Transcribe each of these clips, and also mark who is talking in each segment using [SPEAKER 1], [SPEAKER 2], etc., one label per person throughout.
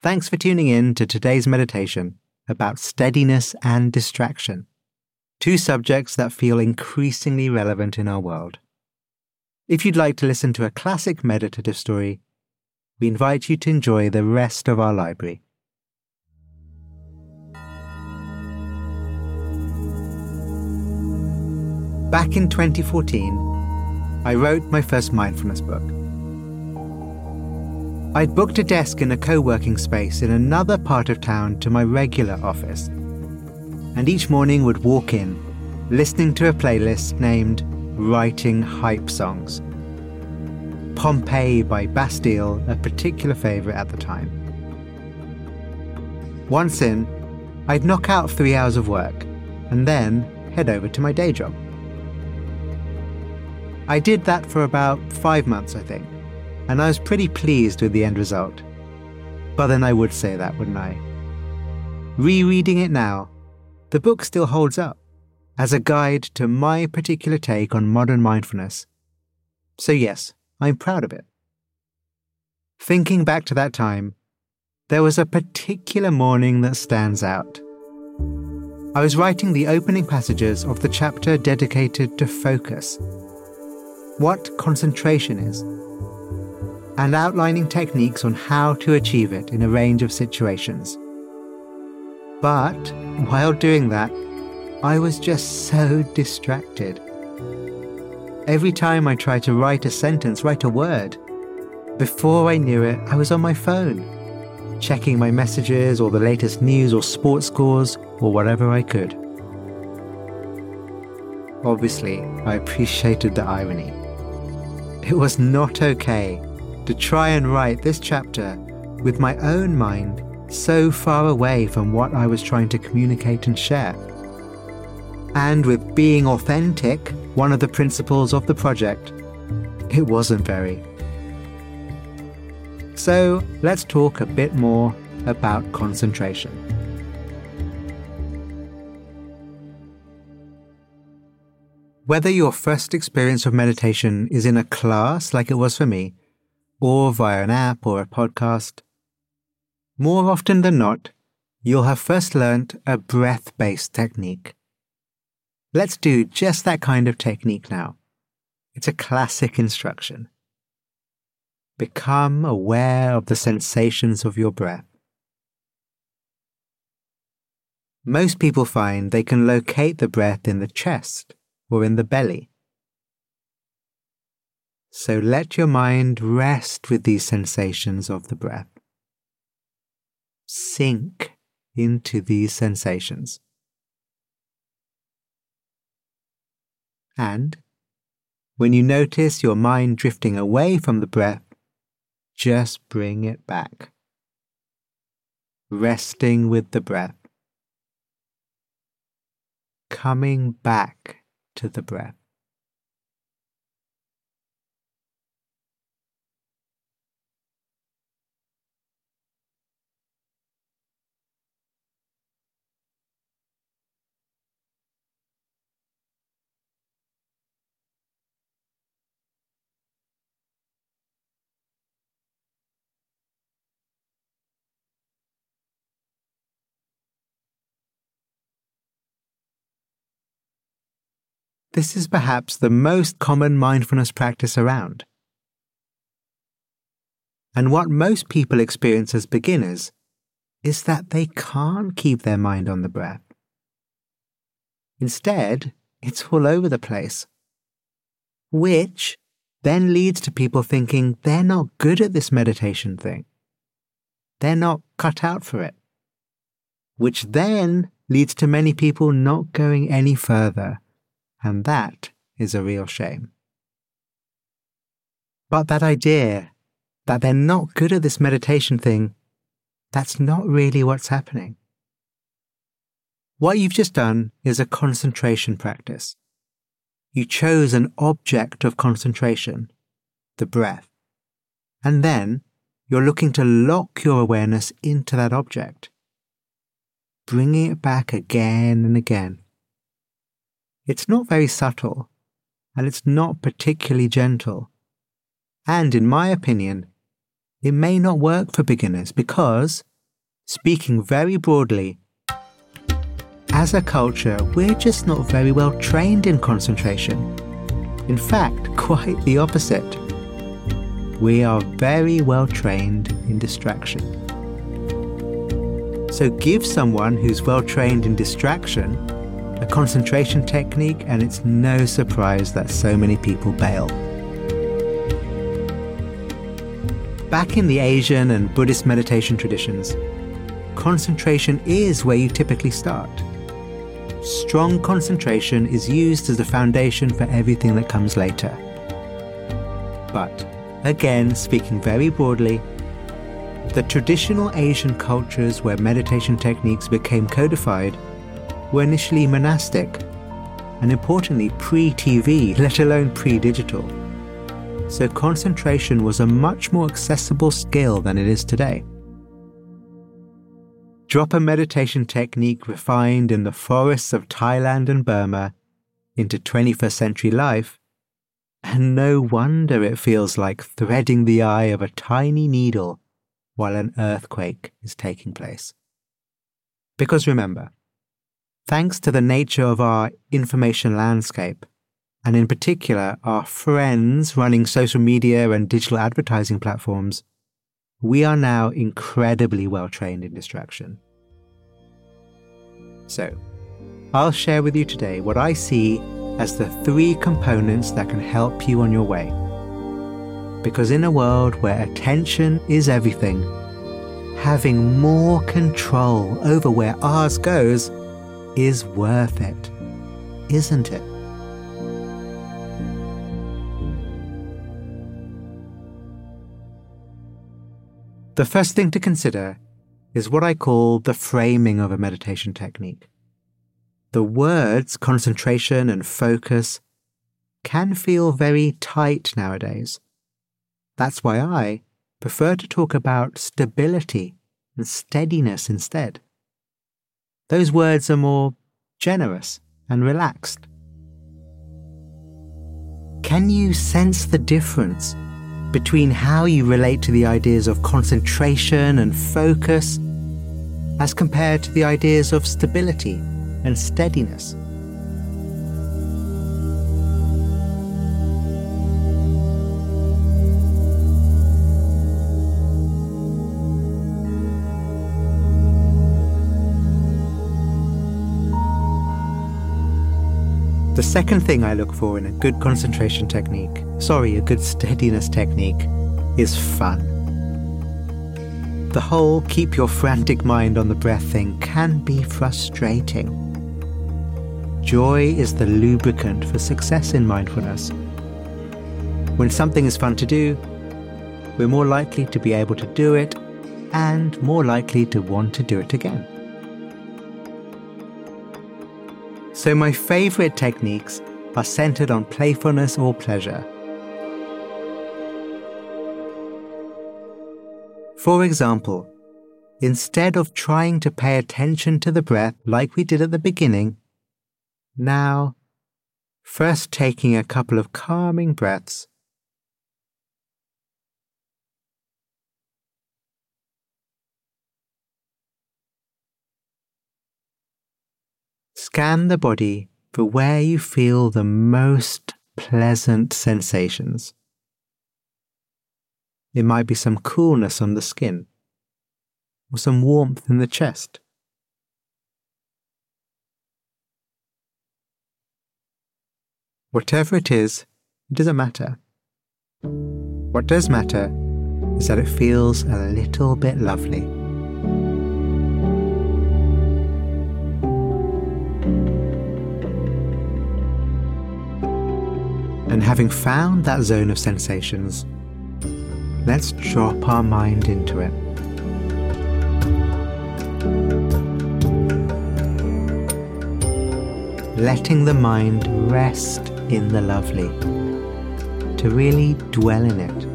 [SPEAKER 1] Thanks for tuning in to today's meditation about steadiness and distraction, two subjects that feel increasingly relevant in our world. If you'd like to listen to a classic meditative story, we invite you to enjoy the rest of our library. Back in 2014, I wrote my first mindfulness book. I'd booked a desk in a co working space in another part of town to my regular office, and each morning would walk in, listening to a playlist named Writing Hype Songs. Pompeii by Bastille, a particular favourite at the time. Once in, I'd knock out three hours of work and then head over to my day job. I did that for about five months, I think, and I was pretty pleased with the end result. But then I would say that, wouldn't I? Rereading it now, the book still holds up as a guide to my particular take on modern mindfulness. So, yes, I'm proud of it. Thinking back to that time, there was a particular morning that stands out. I was writing the opening passages of the chapter dedicated to focus what concentration is, and outlining techniques on how to achieve it in a range of situations. But while doing that, I was just so distracted. Every time I tried to write a sentence, write a word, before I knew it, I was on my phone, checking my messages or the latest news or sports scores or whatever I could. Obviously, I appreciated the irony. It was not okay to try and write this chapter with my own mind so far away from what I was trying to communicate and share. And with being authentic, one of the principles of the project, it wasn't very. So let's talk a bit more about concentration. Whether your first experience of meditation is in a class like it was for me, or via an app or a podcast, more often than not, you'll have first learnt a breath based technique. Let's do just that kind of technique now. It's a classic instruction. Become aware of the sensations of your breath. Most people find they can locate the breath in the chest or in the belly. So let your mind rest with these sensations of the breath. Sink into these sensations. And when you notice your mind drifting away from the breath, just bring it back. Resting with the breath. Coming back to the breath. This is perhaps the most common mindfulness practice around. And what most people experience as beginners is that they can't keep their mind on the breath. Instead, it's all over the place. Which then leads to people thinking they're not good at this meditation thing. They're not cut out for it. Which then leads to many people not going any further and that is a real shame. But that idea that they're not good at this meditation thing, that's not really what's happening. What you've just done is a concentration practice. You chose an object of concentration, the breath, and then you're looking to lock your awareness into that object, bringing it back again and again it's not very subtle, and it's not particularly gentle. And in my opinion, it may not work for beginners because Speaking very broadly, as a culture, we're just not very well trained in concentration. In fact, quite the opposite. We are very well trained in distraction. So give someone who's well trained in distraction concentration technique, and it's no surprise that so many people bail. Back in the Asian and Buddhist meditation traditions, concentration is where you typically start. Strong concentration is used as the foundation for everything that comes later. But, again, speaking very broadly, the traditional Asian cultures where meditation techniques became codified were initially monastic, and importantly, pre TV, let alone pre digital. So concentration was a much more accessible skill than it is today. Drop a meditation technique refined in the forests of Thailand and Burma into 21st century life, and no wonder it feels like threading the eye of a tiny needle while an earthquake is taking place. Because remember, thanks to the nature of our information landscape, and in particular our friends running social media and digital advertising platforms, we are now incredibly well trained in distraction. So, I'll share with you today what I see as the three components that can help you on your way. Because in a world where attention is everything, having more control over where ours goes is worth it, isn't it? The first thing to consider is what I call the framing of a meditation technique. The words concentration and focus can feel very tight nowadays. That's why I prefer to talk about stability and steadiness instead. Those words are more generous and relaxed. Can you sense the difference between how you relate to the ideas of concentration and focus as compared to the ideas of stability and steadiness. Second thing I look for in a good concentration technique, sorry, a good steadiness technique, is fun. The whole keep your frantic mind on the breath thing can be frustrating. Joy is the lubricant for success in mindfulness. When something is fun to do, we're more likely to be able to do it and more likely to want to do it again. So, my favorite techniques are centered on playfulness or pleasure. For example, instead of trying to pay attention to the breath like we did at the beginning, now, first taking a couple of calming breaths. Scan the body for where you feel the most pleasant sensations. It might be some coolness on the skin, or some warmth in the chest. Whatever it is, it doesn't matter. What does matter is that it feels a little bit lovely. And having found that zone of sensations, let's drop our mind into it. Letting the mind rest in the lovely, to really dwell in it.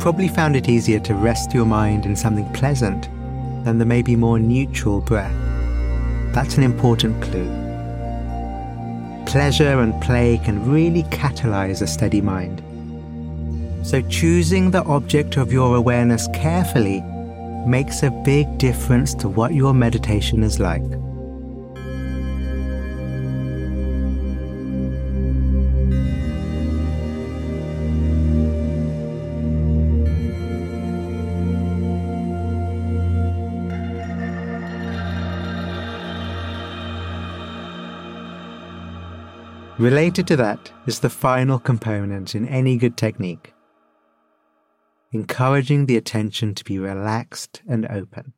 [SPEAKER 1] Probably found it easier to rest your mind in something pleasant than the maybe more neutral breath. That's an important clue. Pleasure and play can really catalyze a steady mind. So, choosing the object of your awareness carefully makes a big difference to what your meditation is like. Related to that is the final component in any good technique encouraging the attention to be relaxed and open.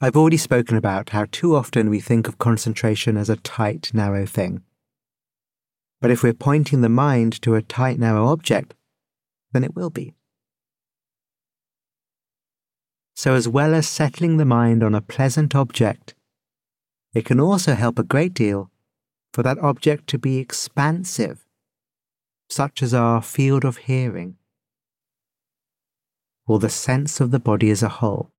[SPEAKER 1] I've already spoken about how too often we think of concentration as a tight, narrow thing. But if we're pointing the mind to a tight, narrow object, then it will be. So, as well as settling the mind on a pleasant object, it can also help a great deal for that object to be expansive such as our field of hearing, or the sense of the body as a whole.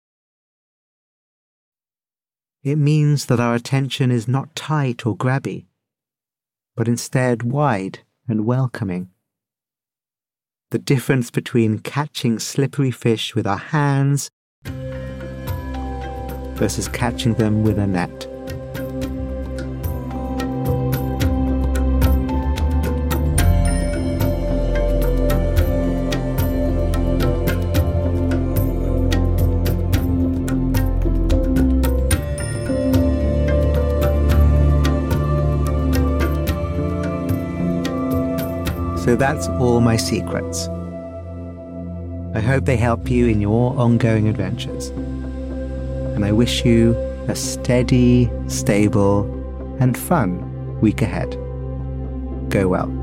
[SPEAKER 1] It means that our attention is not tight or grabby, but instead wide and welcoming. The difference between catching slippery fish with our hands versus catching them with a net. So that's all my secrets. I hope they help you in your ongoing adventures. And I wish you a steady, stable, and fun week ahead. Go well.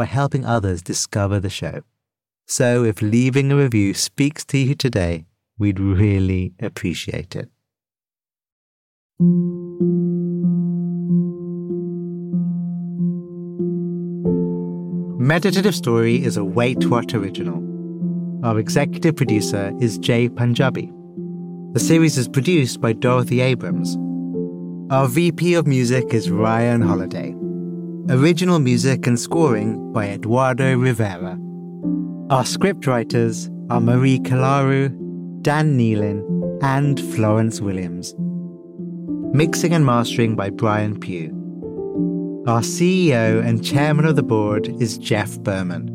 [SPEAKER 1] by helping others discover the show. So if leaving a review speaks to you today, we'd really appreciate it. Meditative Story is a Wait What original. Our executive producer is Jay Punjabi. The series is produced by Dorothy Abrams. Our VP of Music is Ryan Holladay. Original music and scoring by Eduardo Rivera. Our scriptwriters are Marie Kalaru, Dan Nealon, and Florence Williams. Mixing and mastering by Brian Pugh. Our CEO and chairman of the board is Jeff Berman.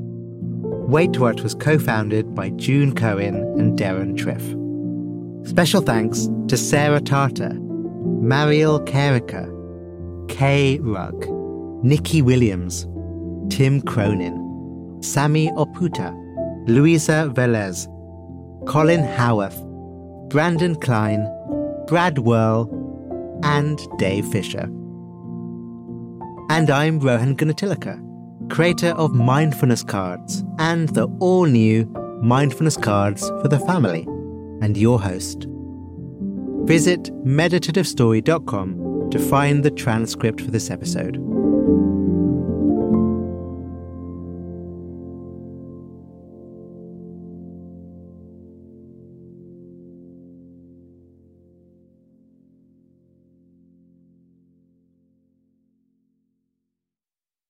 [SPEAKER 1] Wait What was co founded by June Cohen and Deron Triff. Special thanks to Sarah Tarter, Mariel Carricker, Kay Rugg. Nikki Williams, Tim Cronin, Sammy Oputa, Louisa Velez, Colin Howarth, Brandon Klein, Brad Whirl, and Dave Fisher. And I'm Rohan Gunatillake, creator of Mindfulness Cards and the all new Mindfulness Cards for the Family, and your host. Visit meditativestory.com to find the transcript for this episode.